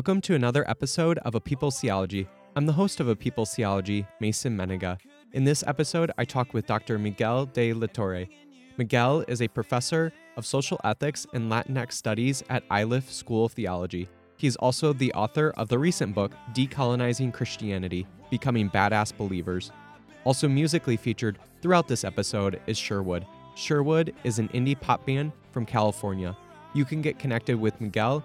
Welcome to another episode of A People's Theology. I'm the host of A People's Theology, Mason Mennenga. In this episode, I talk with Dr. Miguel de la Torre. Miguel is a professor of social ethics and Latinx studies at Iliff School of Theology. He is also the author of the recent book, Decolonizing Christianity Becoming Badass Believers. Also, musically featured throughout this episode is Sherwood. Sherwood is an indie pop band from California. You can get connected with Miguel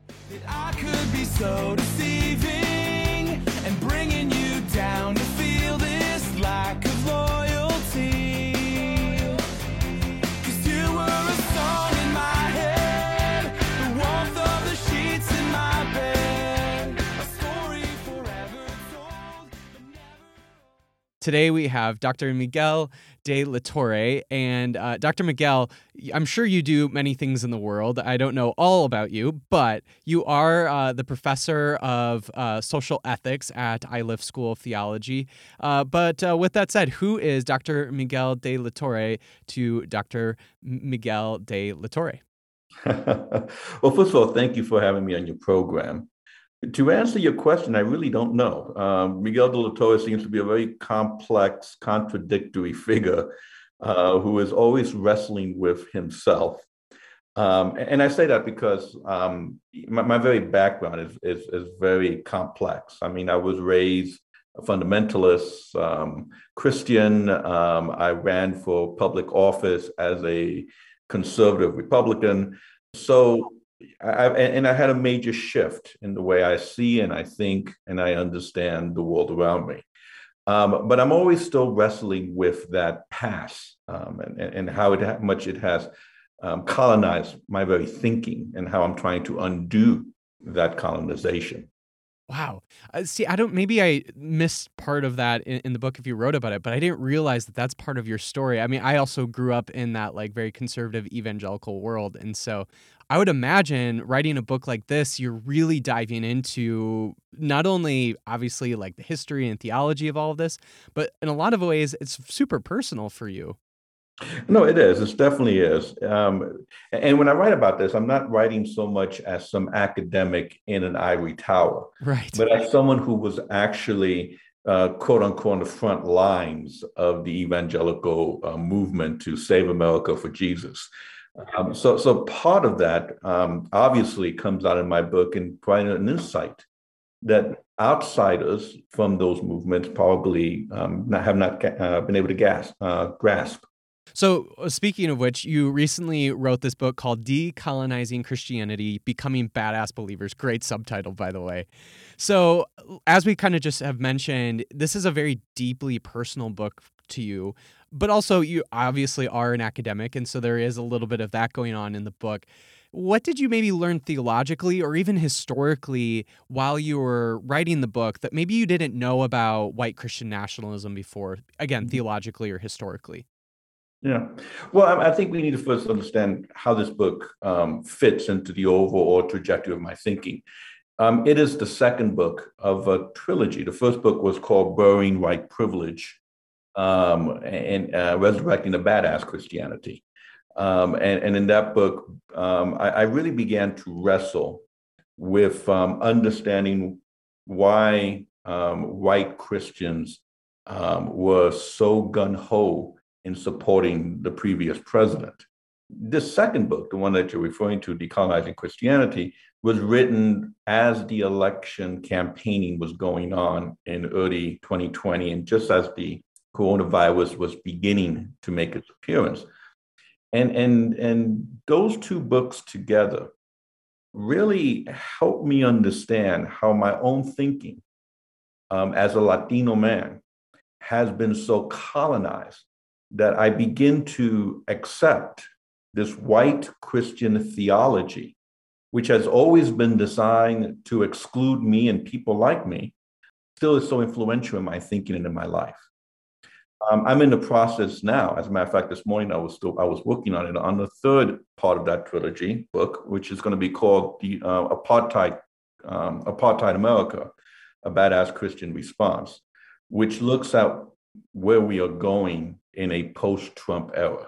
So deceiving and bringing you down to feel this lack of loyalty. 'Cause you were a song in my head, the warmth of the sheets in my bed, a story forever told. Today we have Dr. Miguel de la Torre. And uh, Dr. Miguel, I'm sure you do many things in the world. I don't know all about you, but you are uh, the professor of uh, social ethics at Iliff School of Theology. Uh, but uh, with that said, who is Dr. Miguel de la Torre to Dr. Miguel de la Torre? well, first of all, thank you for having me on your program. To answer your question, I really don't know. Um, Miguel de la Torre seems to be a very complex, contradictory figure uh, who is always wrestling with himself. Um, and I say that because um, my, my, very background is, is, is, very complex. I mean, I was raised a fundamentalist um, Christian. Um, I ran for public office as a conservative Republican. So I, and I had a major shift in the way I see and I think and I understand the world around me. Um, but I'm always still wrestling with that past um, and, and, how it, much it has um, colonized my very thinking and how I'm trying to undo that colonization. Wow. Uh, see, I don't, maybe I missed part of that in, in, the book if you wrote about it, but I didn't realize that that's part of your story. I mean, I also grew up in that like very conservative evangelical world. And so I would imagine writing a book like this, you're really diving into not only obviously like the history and theology of all of this, but in a lot of ways, it's super personal for you. No, it is. It definitely is. Um, and when I write about this, I'm not writing so much as some academic in an ivory tower, right? But as someone who was actually uh, quote unquote on the front lines of the evangelical uh, movement to save America for Jesus. Um, so, so part of that um, obviously comes out in my book and providing an insight that outsiders from those movements probably um, not, have not uh, been able to gas, uh, grasp. So, uh, speaking of which, you recently wrote this book called Decolonizing Christianity Becoming Badass Believers. Great subtitle, by the way. So, as we kind of just have mentioned, this is a very deeply personal book to you, but also you obviously are an academic. And so there is a little bit of that going on in the book. What did you maybe learn theologically or even historically while you were writing the book that maybe you didn't know about white Christian nationalism before, again, mm-hmm. theologically or historically? Yeah. Well, I think we need to first understand how this book um, fits into the overall trajectory of my thinking. Um, it is the second book of a trilogy. The first book was called Burying White Privilege um, and uh, Resurrecting the Badass Christianity. Um, and, and, in that book, um, I, I, really began to wrestle with um, understanding why white Christians were so gun ho in supporting the previous president. This second book, the one that you're referring to, Decolonizing Christianity, was written as the election campaigning was going on in early 2020, and just as the coronavirus was beginning to make its appearance. And, and, and those two books together really helped me understand how my own thinking um, as a Latino man has been so colonized that I begin to accept this white Christian theology which has always been designed to exclude me and people like me, still is so influential in my thinking and in my life. Um, I'm in the process now. As a matter of fact, this morning I was still I was working on it on the third part of that trilogy book, which is going to be called the uh, Apartheid um, Apartheid America, a badass Christian response, which looks at where we are going in a post-Trump era.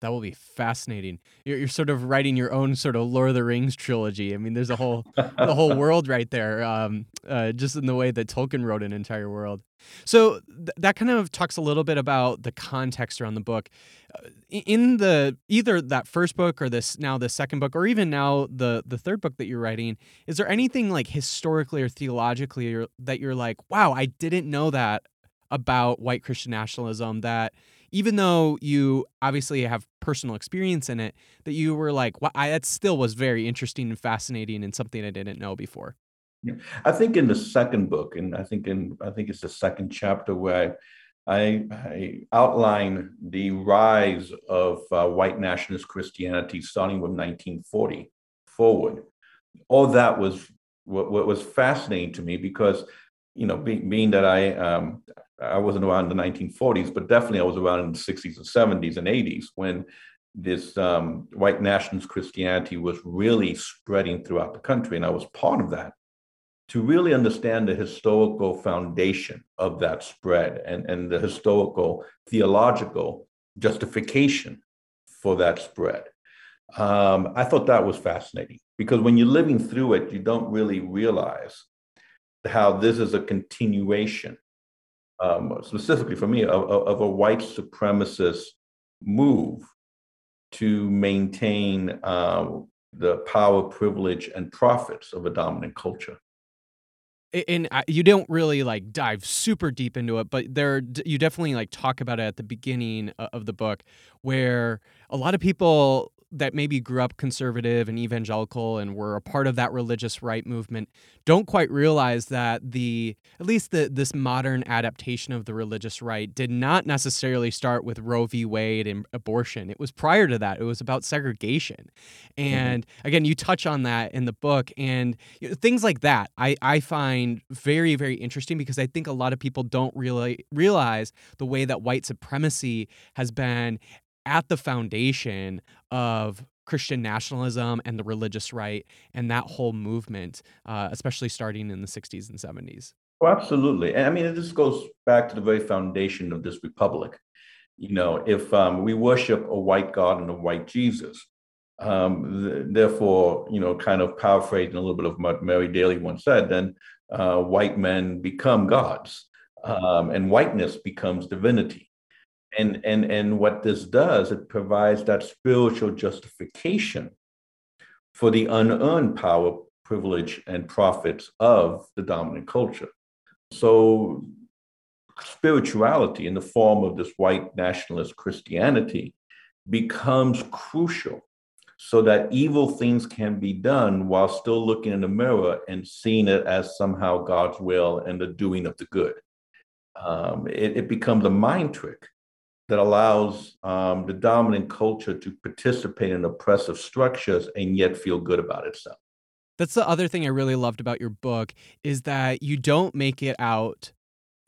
That will be fascinating. You're, you're sort of writing your own sort of Lord of the Rings trilogy. I mean, there's a whole the whole world right there, um, uh, just in the way that Tolkien wrote an entire world. So th- that kind of talks a little bit about the context around the book. Uh, in the either that first book or this now the second book or even now the the third book that you're writing, is there anything like historically or theologically or, that you're like, wow, I didn't know that about white Christian nationalism that even though you obviously have personal experience in it, that you were like, well, I, that still was very interesting and fascinating and something I didn't know before. Yeah. I think in the second book, and I think in I think it's the second chapter where I, I outline the rise of uh, white nationalist Christianity starting with 1940 forward. All that was what, what was fascinating to me because you know, being, being that I um, I wasn't around in the 1940s, but definitely I was around in the 60s and 70s and 80s when this um, white nationalist Christianity was really spreading throughout the country, and I was part of that. To really understand the historical foundation of that spread and, and the historical theological justification for that spread, um, I thought that was fascinating because when you're living through it, you don't really realize how this is a continuation um, specifically for me, of, of, a white supremacist move to maintain uh, the power, privilege, and profits of a dominant culture. And you don't really like dive super deep into it, but there you definitely like talk about it at the beginning of the book, where a lot of people that maybe grew up conservative and evangelical and were a part of that religious right movement don't quite realize that the at least the this modern adaptation of the religious right did not necessarily start with Roe v. Wade and abortion. It was prior to that. It was about segregation. Mm-hmm. And mm-hmm. again, you touch on that in the book and you know, things like that I, I find very, very interesting because I think a lot of people don't really realize the way that white supremacy has been at the foundation of Christian nationalism and the religious right and that whole movement, uh, especially starting in the 60s and 70s. Oh, absolutely. I mean, this goes back to the very foundation of this republic. You know, if um, we worship a white God and a white Jesus, um, th- therefore, you know, kind of paraphrasing a little bit of what Mary Daly once said, then uh, white men become gods um, and whiteness becomes divinity and and and what this does it provides that spiritual justification for the unearned power privilege and profits of the dominant culture. So spirituality in the form of this white nationalist christianity becomes crucial so that evil things can be done while still looking in the mirror and seeing it as somehow god's will and the doing of the good. Um, it, it becomes a mind trick that allows um, the dominant culture to participate in oppressive structures and yet feel good about itself. That's the other thing I really loved about your book is that you don't make it out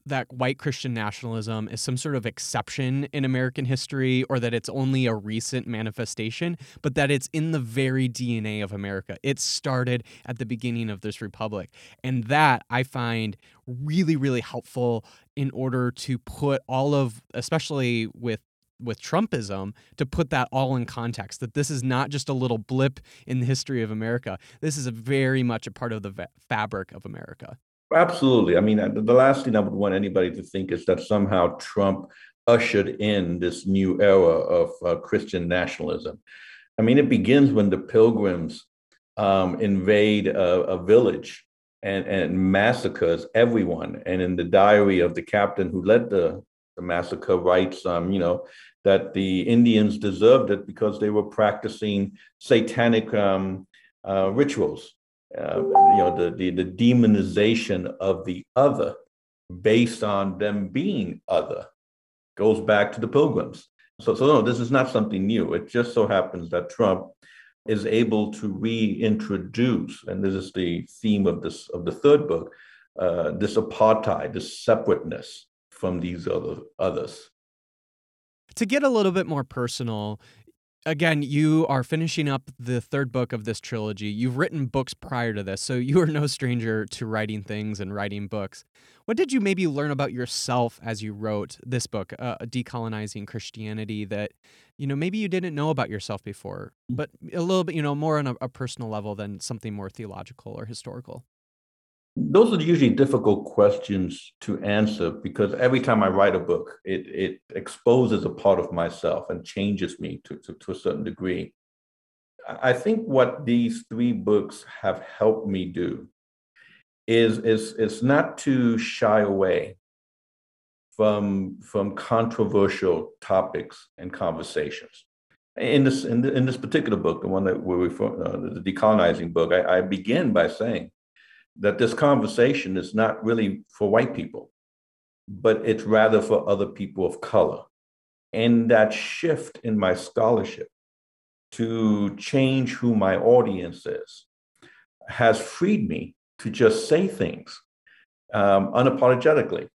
that white Christian nationalism is some sort of exception in American history or that it's only a recent manifestation, but that it's in the very DNA of America. It started at the beginning of this republic. And that I find really, really helpful in order to put all of, especially with with Trumpism to put that all in context that this is not just a little blip in the history of America. This is very much a part of the fabric of America. Absolutely. I mean, uh, the last thing I would want anybody to think is that somehow Trump ushered in this new era of uh, Christian nationalism. I mean, it begins when the pilgrims um, invade a, a, village and, and massacres everyone. And in the diary of the captain who led the, the massacre writes, um, you know, that the Indians deserved it because they were practicing satanic um, uh, rituals uh, you know, the, the, the demonization of the other based on them being other goes back to the pilgrims. So, so no, this is not something new. It just so happens that Trump is able to reintroduce, and this is the theme of this of the third book, uh, this apartheid, this separateness from these other others. To get a little bit more personal, again, you are finishing up the third book of this trilogy. You've written books prior to this, so you are no stranger to writing things and writing books. What did you maybe learn about yourself as you wrote this book, uh, Decolonizing Christianity, that you know maybe you didn't know about yourself before, but a little bit, you know, more on a, a personal level than something more theological or historical? Those are usually difficult questions to answer because every time I write a book, it, it exposes a part of myself and changes me to, to, to a certain degree. I think what these three books have helped me do is, is, is not to shy away from, from controversial topics and conversations. In this, in, the, in this particular book, the one that we're referring, uh, the decolonizing book, I, I begin by saying that this conversation is not really for white people, but it's rather for other people of color. And that shift in my scholarship to change who my audience is has freed me to just say things um, unapologetically.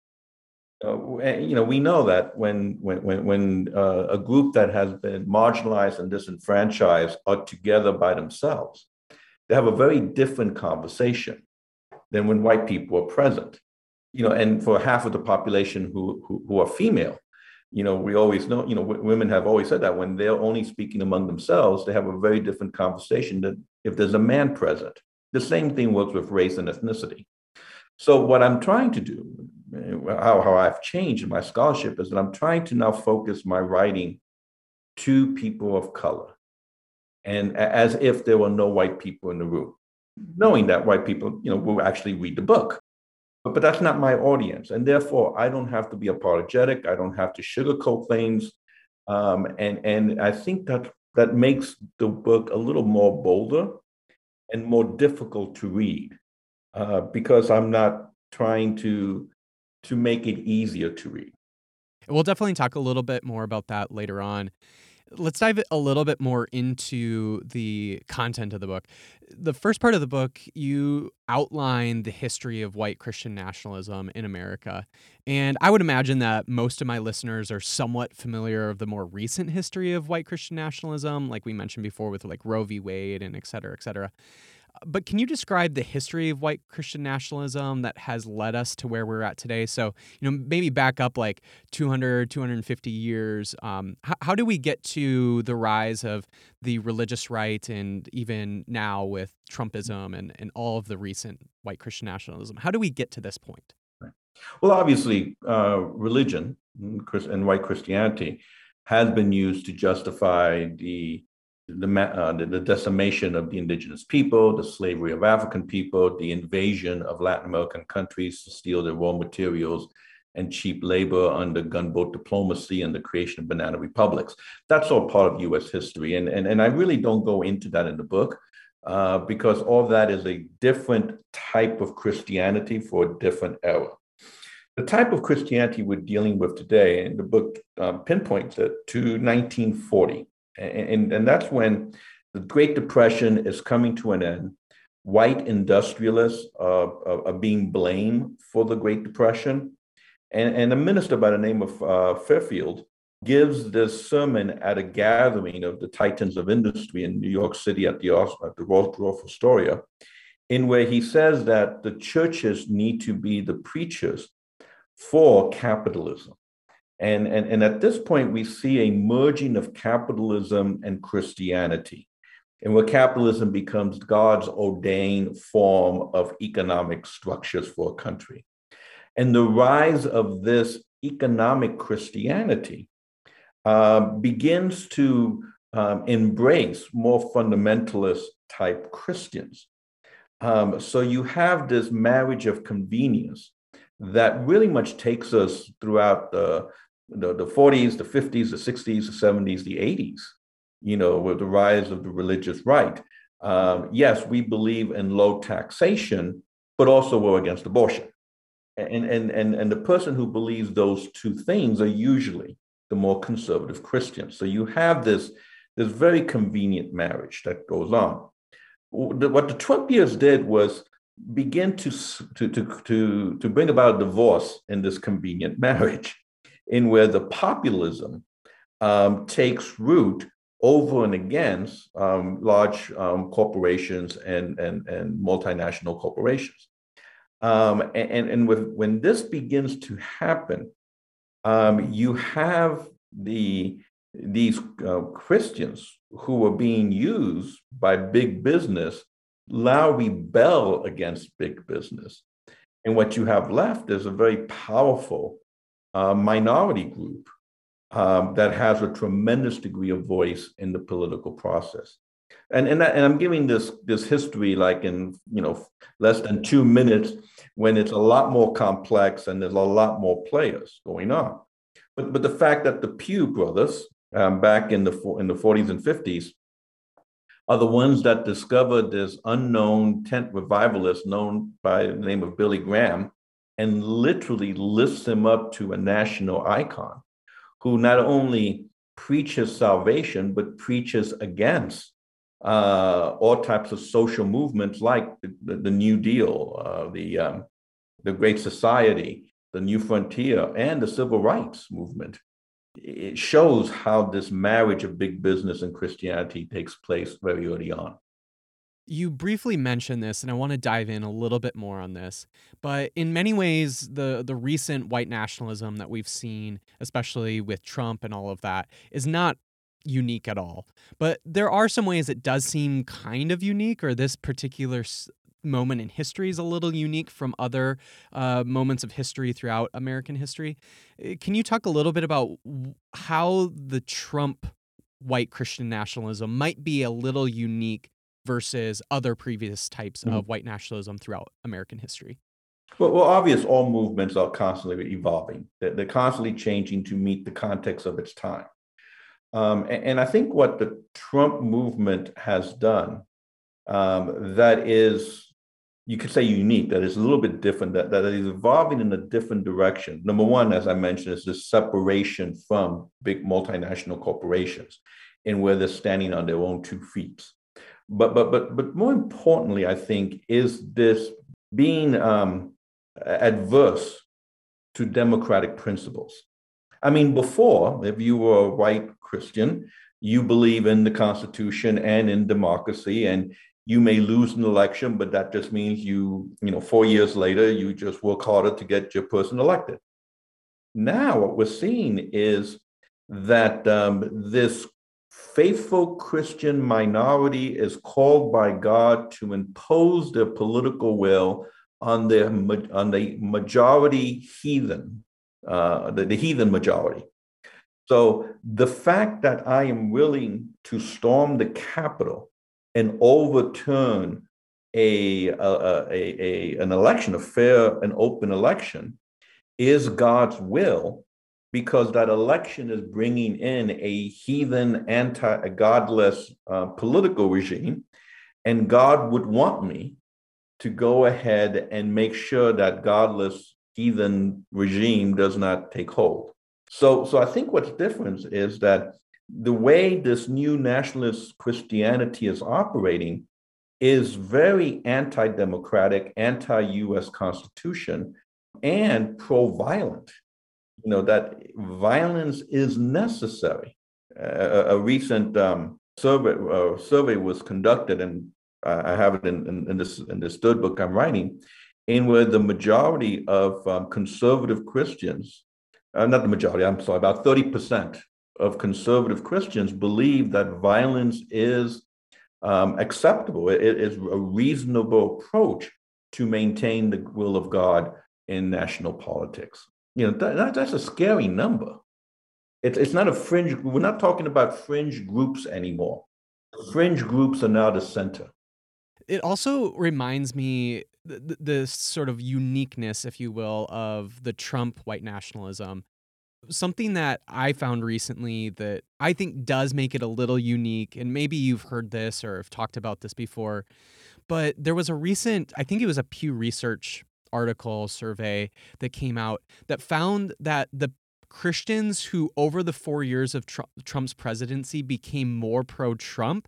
Uh, you know, we know that when when when, when uh, a group that has been marginalized and disenfranchised are together by themselves, they have a very different conversation than when white people are present. You know, and for half of the population who who, who are female, you know, we always know, you know, w- women have always said that when they're only speaking among themselves, they have a very different conversation than if there's a man present. The same thing works with race and ethnicity. So what I'm trying to do, eh, how, how I've changed in my scholarship is that I'm trying to now focus my writing to people of color and as if there were no white people in the room knowing that white people, you know, will actually read the book. But, but that's not my audience. And therefore, I don't have to be apologetic. I don't have to sugarcoat things. Um, and, and I think that that makes the book a little more bolder and more difficult to read uh, because I'm not trying to to make it easier to read. We'll definitely talk a little bit more about that later on. Let's dive a little bit more into the content of the book. The first part of the book, you outline the history of white Christian nationalism in America. And I would imagine that most of my listeners are somewhat familiar of the more recent history of white Christian nationalism, like we mentioned before with like Roe v. Wade and et cetera, et cetera. But can you describe the history of white Christian nationalism that has led us to where we're at today? So, you know, maybe back up like 200, 250 years. Um, how, how do we get to the rise of the religious right and even now with Trumpism and, and all of the recent white Christian nationalism? How do we get to this point? Well, obviously, uh, religion and white Christianity has been used to justify the the, uh, the, the, decimation of the indigenous people, the slavery of African people, the invasion of Latin American countries to steal their raw materials and cheap labor under gunboat diplomacy and the creation of banana republics. That's all part of US history. And, and, and I really don't go into that in the book uh, because all that is a different type of Christianity for a different era. The type of Christianity we're dealing with today, and the book uh, pinpoints it to 1940 and, and that's when the Great Depression is coming to an end. White industrialists are, are being blamed for the Great Depression. And, and a minister by the name of uh, Fifield gives this sermon at a gathering of the titans of industry in New York City at the, at the Waldorf Astoria, in where he says that the churches need to be the preachers for capitalism. And, and, and at this point, we see a merging of capitalism and Christianity, and where capitalism becomes God's ordained form of economic structures for a country. And the rise of this economic Christianity uh, begins to um, embrace more fundamentalist type Christians. Um, so you have this marriage of convenience that really much takes us throughout the, the, the 40s, the 50s, the 60s, the 70s, the 80s, you know, with the rise of the religious right. Um, yes, we believe in low taxation, but also we're against abortion. And, and, and, and the person who believes those two things are usually the more conservative Christians. So you have this, this very convenient marriage that goes on. What the Trump years did was begin to, to, to, to, to bring about divorce in this convenient marriage, in where the populism um, takes root over and against um, large um, corporations and, and, and multinational corporations. Um, and and with, when this begins to happen, um, you have the these uh, Christians who were being used by big business now rebel against big business. And what you have left is a very powerful uh, minority group um, that has a tremendous degree of voice in the political process. And, and, that, and I'm giving this, this history like in you know less than two minutes when it's a lot more complex and there's a lot more players going on. But, but the fact that the Pew brothers um, back in the, in the 40s and 50s are the ones that discovered this unknown tent revivalist known by the name of Billy Graham and literally lifts him up to a national icon who not only preaches salvation, but preaches against uh, all types of social movements like the, the, the New Deal, uh, the, um, the Great Society, the New Frontier, and the Civil Rights Movement. It shows how this marriage of big business and Christianity takes place very early on. You briefly mentioned this, and I want to dive in a little bit more on this. But in many ways, the the recent white nationalism that we've seen, especially with Trump and all of that, is not unique at all. But there are some ways it does seem kind of unique, or this particular moment in history is a little unique from other uh, moments of history throughout American history. Uh, can you talk a little bit about how the Trump white Christian nationalism might be a little unique versus other previous types mm-hmm. of white nationalism throughout American history? Well, well, obvious, all movements are constantly evolving. They're, they're constantly changing to meet the context of its time. Um, and, and, I think what the Trump movement has done um, that is you could say unique, that is a little bit different, that, that is evolving in a different direction. Number one, as I mentioned, is the separation from big multinational corporations and where they're standing on their own two feet. But but but but more importantly, I think, is this being um, adverse to democratic principles. I mean, before, if you were a white Christian, you believe in the Constitution and in democracy, and you may lose an election, but that just means you, you know, four years later, you just work harder to get your person elected. Now, what we're seeing is that um, this faithful Christian minority is called by God to impose their political will on the, on the majority heathen, uh, the, the heathen majority. So the fact that I am willing to storm the Capitol and overturn a, a, a, a, an election, a fair and open election, is God's will because that election is bringing in a heathen, anti godless uh, political regime. And God would want me to go ahead and make sure that godless heathen regime does not take hold. So, so I think what's different is that the way this new nationalist Christianity is operating is very anti democratic, anti US Constitution, and pro violent. You know, that violence is necessary. A, recent um, survey, uh, survey was conducted, and I have it in, in, in, this, in this third book I'm writing, in where the majority of um, conservative Christians, uh, not the majority, I'm sorry, about 30% of conservative Christians believe that violence is um, acceptable. It is a reasonable approach to maintain the will of God in national politics. You know, that, that's a scary number. It's, it's not a fringe, we're not talking about fringe groups anymore. Fringe groups are now the center. It also reminds me the sort of uniqueness, if you will, of the Trump white nationalism Something that I found recently that I think does make it a little unique, and maybe you've heard this or have talked about this before, but there was a recent, I think it was a Pew Research article survey that came out that found that the Christians who, over the four years of Tru- Trump's presidency, became more pro Trump,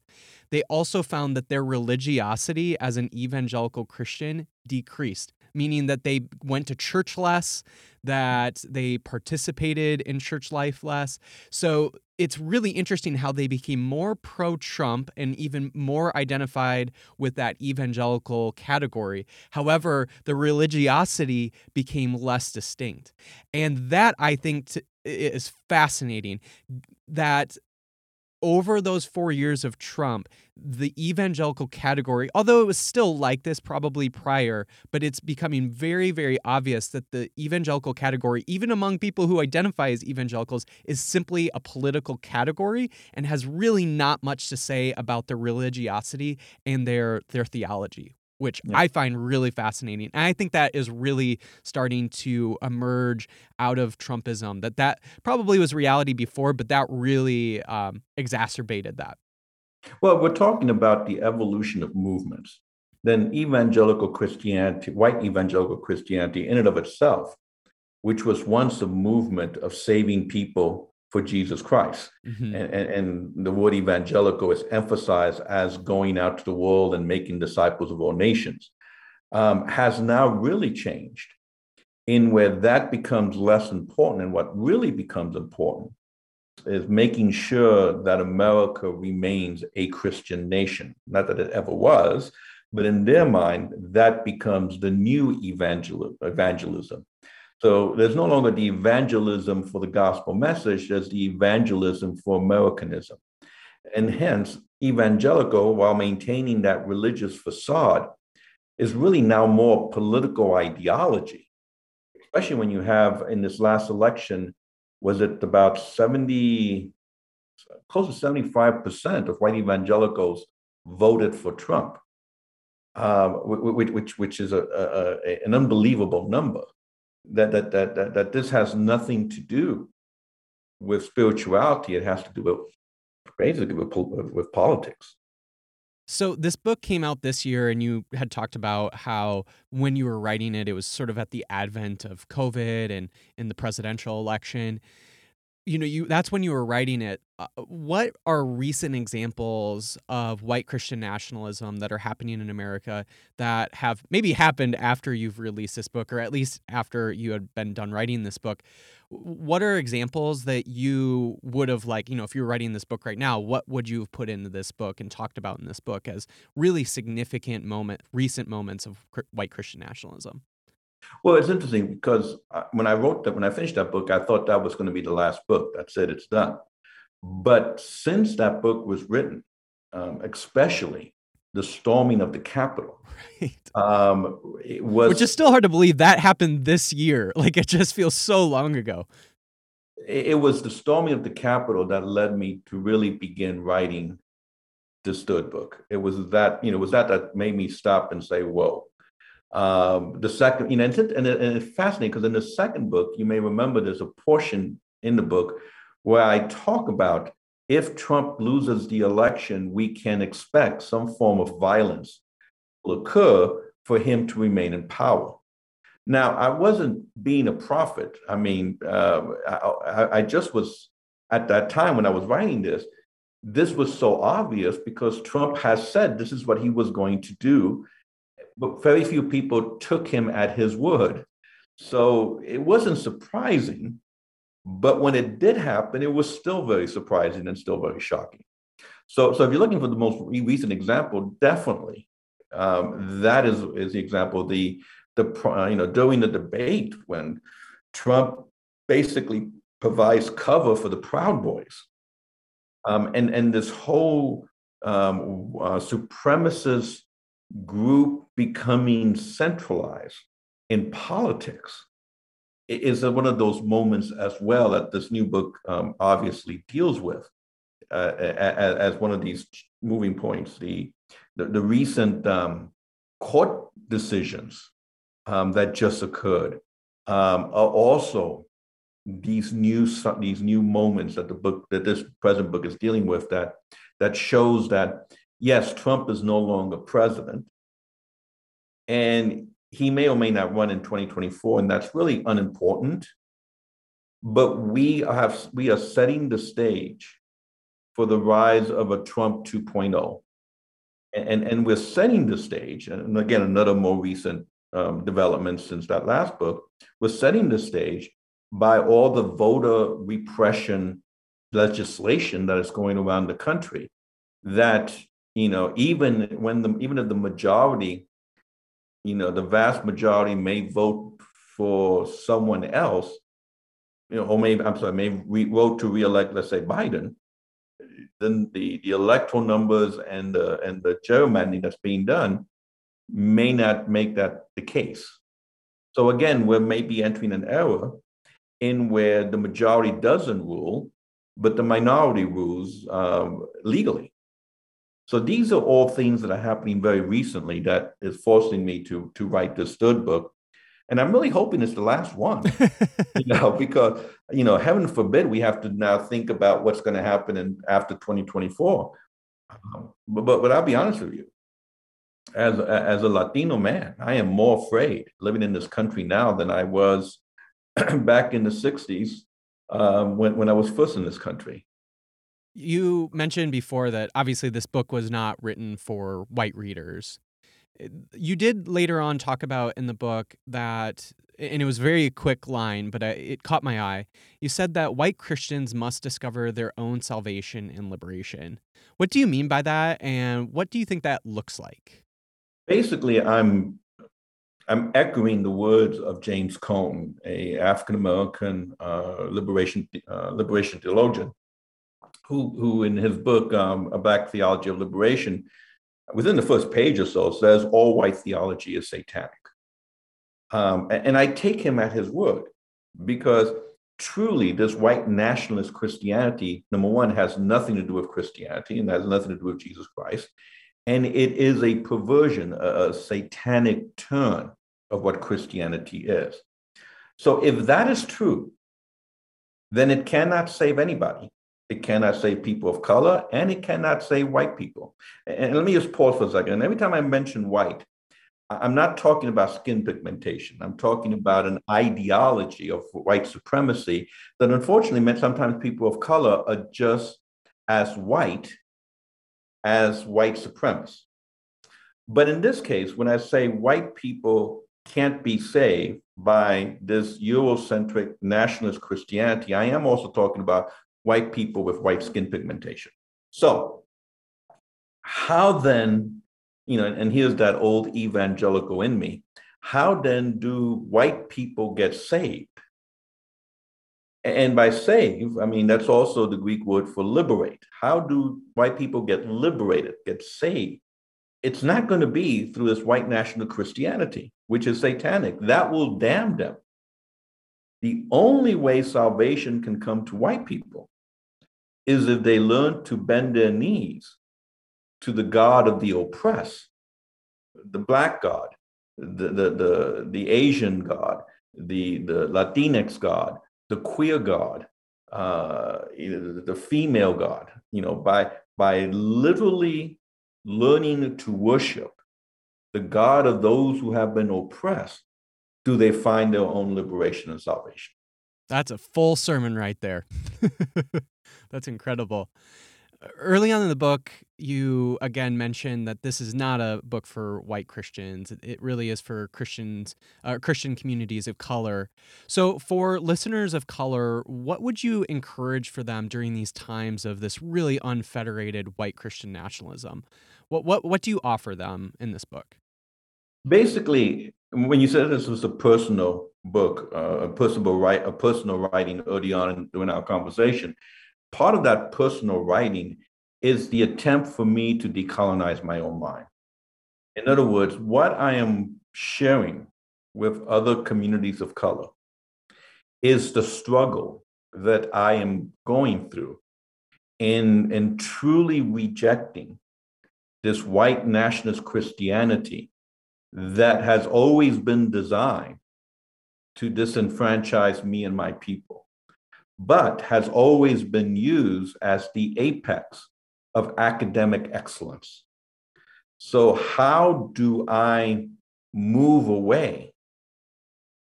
they also found that their religiosity as an evangelical Christian decreased, meaning that they went to church less, that they participated in church life less. So it's really interesting how they became more pro Trump and even more identified with that evangelical category. However, the religiosity became less distinct. And that I think t- is fascinating that over those four years of Trump, the evangelical category, although it was still like this probably prior, but it's becoming very, very obvious that the evangelical category, even among people who identify as evangelicals, is simply a political category and has really not much to say about their religiosity and their their theology which Yeah. I find really fascinating. And I think that is really starting to emerge out of Trumpism. That that probably was reality before, but that really um, exacerbated that. Well, we're talking about the evolution of movements. Then evangelical Christianity, white evangelical Christianity, in and of itself, which was once a movement of saving people for Jesus Christ. Mhm. And, and, and the word evangelical is emphasized as going out to the world and making disciples of all nations, um, has now really changed in where that becomes less important. And what really becomes important is making sure that America remains a Christian nation. Not that it ever was, but in their mind, that becomes the new evangel- evangelism. So there's no longer the evangelism for the gospel message, there's the evangelism for Americanism. And hence, evangelical, while maintaining that religious facade, is really now more political ideology, especially when you have in this last election, was it about 70, close to 75% of white evangelicals voted for Trump, um, which, which, which is a, a, a, an unbelievable number that, that, that, that, that this has nothing to do with spirituality. It has to do with basically with, with politics. So this book came out this year, and you had talked about how when you were writing it, it was sort of at the advent of COVID and in the presidential election. You know, you that's when you were writing it. Uh, what are recent examples of white Christian nationalism that are happening in America that have maybe happened after you've released this book, or at least after you had been done writing this book? What are examples that you would have like, you know, if you were writing this book right now, what would you have put into this book and talked about in this book as really significant moment, recent moments of white Christian nationalism? Well, it's interesting because uh, when I wrote that, when I finished that book, I thought that was going to be the last book. That's said, it's done. But since that book was written, um, especially the storming of the Capitol, Right. um, it was Which is still hard to believe that happened this year. Like it just feels so long ago. it it was the storming of the Capitol that led me to really begin writing this third book. It was that, you know, it was that that made me stop and say, whoa. Um, the second, you know, and, and, it- and it's fascinating because in the second book, you may remember there's a portion in the book where I talk about if Trump loses the election, we can expect some form of violence will occur for him to remain in power. Now, I wasn't being a prophet. I mean, uh, I, I just was at that time when I was writing this. This was so obvious because Trump has said this is what he was going to do, but very few people took him at his word. So it wasn't surprising, but when it did happen, it was still very surprising and still very shocking. So, so if you're looking for the most recent example, definitely um, that is is the example. The the pro- you know during the debate when Trump basically provides cover for the Proud Boys, um, and and this whole um, uh, supremacist group becoming centralized in politics is one of those moments as well that this new book um, obviously deals with uh, as one of these moving points. The the, the recent um, court decisions um, that just occurred um, are also these new these new moments that the book that this present book is dealing with that that shows that yes Trump is no longer president and he may or may not run in 2024 and that's really unimportant but we have we are setting the stage for the rise of a Trump 2.0. And, and we're setting the stage, and again, another more recent um, development since that last book, we're setting the stage by all the voter repression legislation that is going around the country that you know even when the even if the majority you know the vast majority may vote for someone else you know or maybe i'm sorry may re- vote to reelect let's say biden then the, the electoral numbers and the and the gerrymandering that's being done may not make that the case so again we may be entering an era in where the majority doesn't rule but the minority rules um, legally. So these are all things that are happening very recently that is forcing me to to write this third book. And I'm really hoping it's the last one, you know, because you know, heaven forbid we have to now think about what's going to happen in after 2024. Um, but, but but I'll be honest with you, as as a Latino man, I am more afraid living in this country now than I was back in the 60s um, when, when I was first in this country. You mentioned before that obviously this book was not written for white readers. You did later on talk about in the book that, and it was a very quick line, but it caught my eye. You said that white Christians must discover their own salvation and liberation. What do you mean by that, and what do you think that looks like? Basically, I'm I'm echoing the words of James Cone, a African American uh, liberation uh, liberation theologian, who who in his book um, A Black Theology of Liberation, within the first page or so, says all white theology is satanic. Um, and, I take him at his word because truly this white nationalist Christianity, number one, has nothing to do with Christianity and has nothing to do with Jesus Christ. And it is a perversion, a, a satanic turn of what Christianity is. So if that is true, then it cannot save anybody. It cannot say people of color and it cannot say white people. And let me just pause for a second. Every time I mention white, I'm not talking about skin pigmentation. I'm talking about an ideology of white supremacy that unfortunately meant sometimes people of color are just as white as white supremacists. But in this case, when I say white people can't be saved by this Eurocentric nationalist Christianity, I am also talking about white people with white skin pigmentation. So, how then, you know, and here's that old evangelical in me, how then do white people get saved? And by save, I mean, that's also the Greek word for liberate. How do white people get liberated, get saved? It's not going to be through this white national Christianity, which is satanic. That will damn them. The only way salvation can come to white people is if they learn to bend their knees to the God of the oppressed, the black God, the, the, the, the Asian God, the, the Latinx God, the queer God, uh, the female God, you know, by, by literally learning to worship the God of those who have been oppressed, do they find their own liberation and salvation. That's a full sermon right there. That's incredible early on in the book, you again mentioned that this is not a book for white Christians. It really is for Christians, uh, Christian communities of color. So, for listeners of color, what would you encourage for them during these times of this really unfederated white Christian nationalism? What what what do you offer them in this book? Basically, when you said this was a personal book, uh, a personal write, a personal writing early on during our conversation, part of that personal writing is the attempt for me to decolonize my own mind. In other words, what I am sharing with other communities of color is the struggle that I am going through in, in truly rejecting this white nationalist Christianity that has always been designed to disenfranchise me and my people but has always been used as the apex of academic excellence. So, how do I move away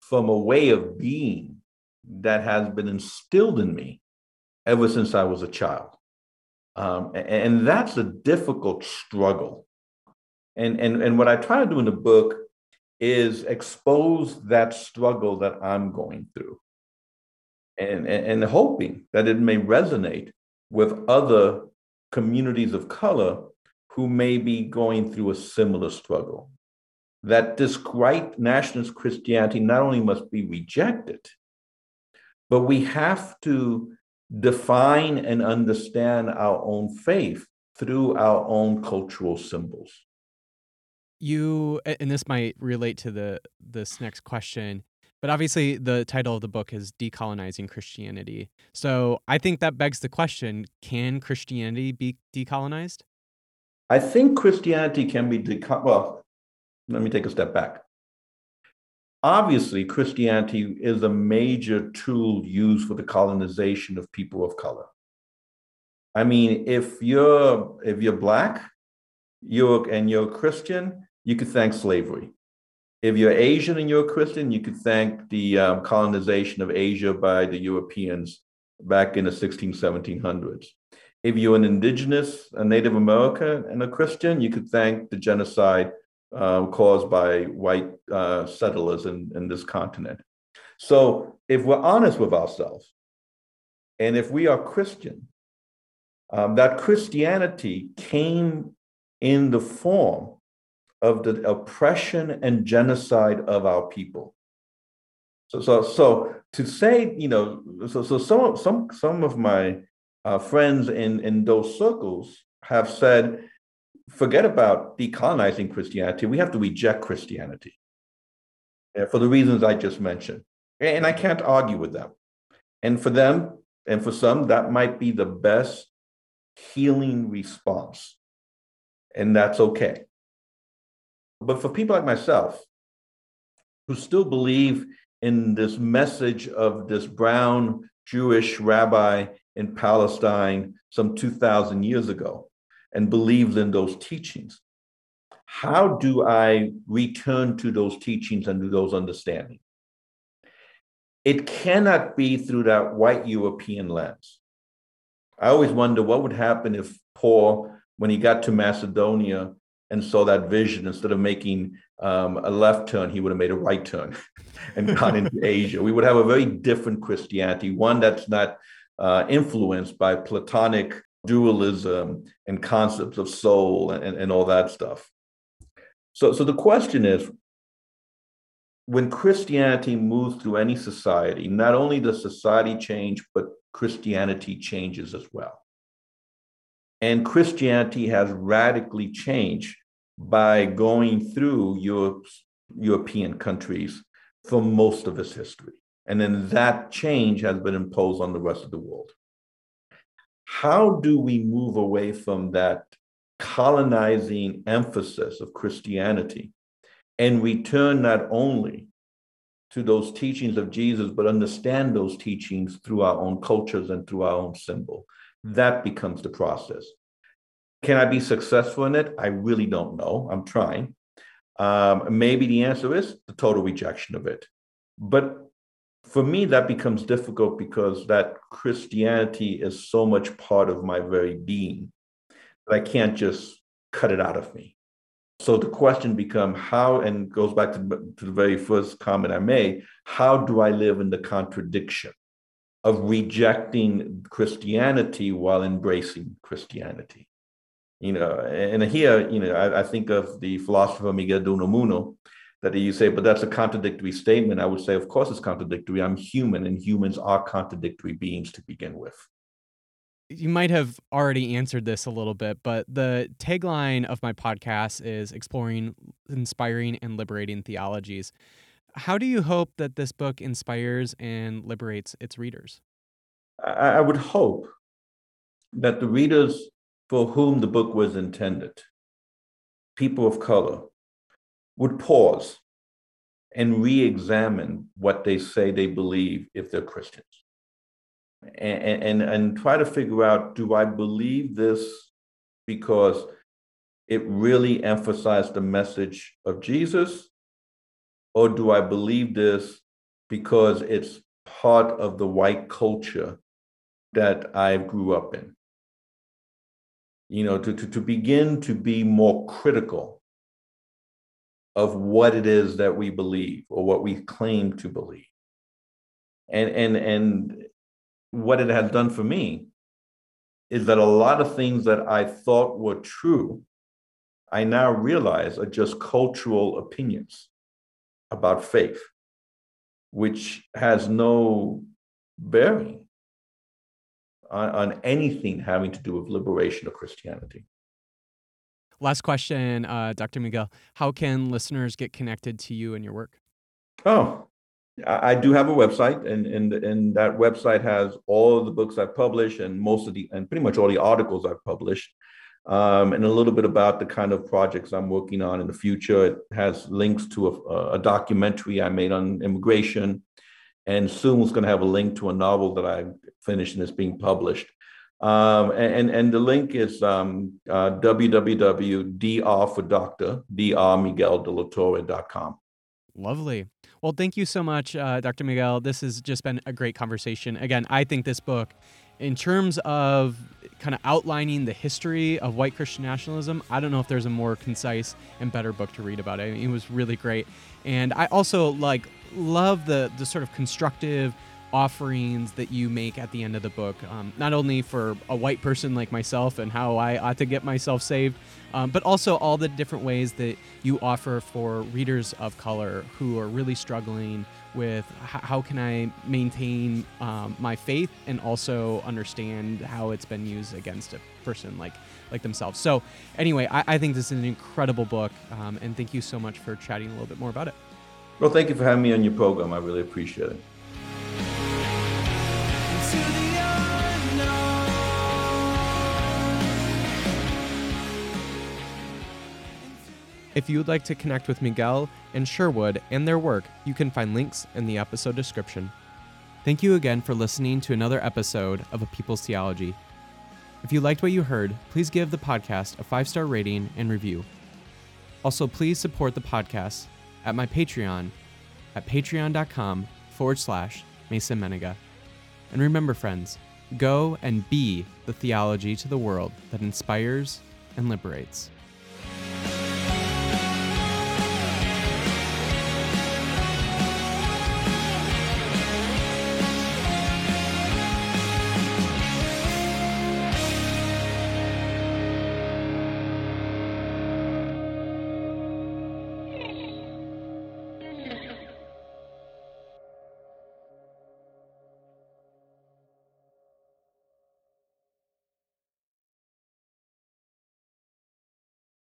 from a way of being that has been instilled in me ever since I was a child. Um, and, that's a difficult struggle. And, and, and what I try to do in the book is expose that struggle that I'm going through and, and, hoping that it may resonate with other communities of color who may be going through a similar struggle. That this white nationalist Christianity not only must be rejected, but we have to define and understand our own faith through our own cultural symbols. You and this might relate to the this next question, but obviously the title of the book is Decolonizing Christianity. So I think that begs the question, can Christianity be decolonized? I think Christianity can be decolonized. well, let me take a step back. Obviously, Christianity is a major tool used for the colonization of people of color. I mean, if you're if you're black, you're and you're a Christian, you could thank slavery. If you're Asian and you're a Christian, you could thank the um, colonization of Asia by the Europeans back in the 16, 1700s. If you're an indigenous, a Native American, and a Christian, you could thank the genocide uh, caused by white uh, settlers in, in this continent. So, if we're honest with ourselves, and if we are Christian, um, that Christianity came in the form of the oppression and genocide of our people. So, so, so to say, you know, so, so some, some, some of my uh, friends in, in those circles have said, forget about decolonizing Christianity. We have to reject Christianity for the reasons I just mentioned. And I can't argue with them. And for them, and for some, that might be the best healing response. And that's okay. But for people like myself, who still believe in this message of this brown Jewish rabbi in Palestine some 2,000 years ago and believes in those teachings, how do I return to those teachings and to those understandings? It cannot be through that white European lens. I always wonder what would happen if Paul, when he got to Macedonia and saw that vision, instead of making um, a left turn, he would have made a right turn and gone into Asia. We would have a very different Christianity, one that's not uh, influenced by Platonic dualism and concepts of soul and, and all that stuff. So, so the question is when Christianity moves through any society, not only does society change, but Christianity changes as well. And Christianity has radically changed by going through Europe, European countries for most of its history. And then that change has been imposed on the rest of the world. How do we move away from that colonizing emphasis of Christianity and return not only to those teachings of Jesus, but understand those teachings through our own cultures and through our own symbol? That becomes the process. Can I be successful in it? I really don't know. I'm trying. Um, maybe the answer is the total rejection of it. But for me, that becomes difficult because that Christianity is so much part of my very being that I can't just cut it out of me. So the question becomes how, and goes back to, to the very first comment I made, how do I live in the contradiction of rejecting Christianity while embracing Christianity? You know, and here, you know, I, I think of the philosopher Miguel de Unamuno, that you say, but that's a contradictory statement. I would say, of course, it's contradictory. I'm human, and humans are contradictory beings to begin with. You might have already answered this a little bit, but the tagline of my podcast is exploring, inspiring, and liberating theologies. How do you hope that this book inspires and liberates its readers? I, I would hope that the readers for whom the book was intended, people of color, would pause and re examine what they say they believe if they're Christians. And, and, and try to figure out do I believe this because it really emphasized the message of Jesus? Or do I believe this because it's part of the white culture that I grew up in. You know, to, to, to begin to be more critical of what it is that we believe or what we claim to believe. And and and what it has done for me is that a lot of things that I thought were true, I now realize are just cultural opinions about faith, which has no bearing on, on anything having to do with liberation or Christianity. Last question, uh, Dr. Miguel. How can listeners get connected to you and your work? Oh, I do have a website, and and and that website has all of the books I've published, and most of the and pretty much all the articles I've published, um, and a little bit about the kind of projects I'm working on in the future. It has links to a, a documentary I made on immigration, and soon it's going to have a link to a novel that I finished and is being published. Um, and, and the link is um, uh, www.dr for doctor drmigueldelatorre.com. Lovely. Well, thank you so much, uh, Dr. Miguel. This has just been a great conversation. Again, I think this book, in terms of kind of outlining the history of white Christian nationalism, I don't know if there's a more concise and better book to read about it. It was really great. And I also like love the the sort of constructive offerings that you make at the end of the book, um, not only for a white person like myself and how I ought to get myself saved, um, but also all the different ways that you offer for readers of color who are really struggling with how can I maintain um, my faith and also understand how it's been used against a person like like themselves. So anyway, I, I think this is an incredible book, um, and thank you so much for chatting a little bit more about it. Well, thank you for having me on your program. I really appreciate it. into the unknown. If you would like to connect with Miguel and Sherwood and their work, you can find links in the episode description. Thank you again for listening to another episode of A People's Theology. If you liked what you heard, please give the podcast a five star rating and review. Also, please support the podcast at my Patreon at patreon.com forward slash Mason Mennenga. And remember, friends, go and be the theology to the world that inspires and liberates.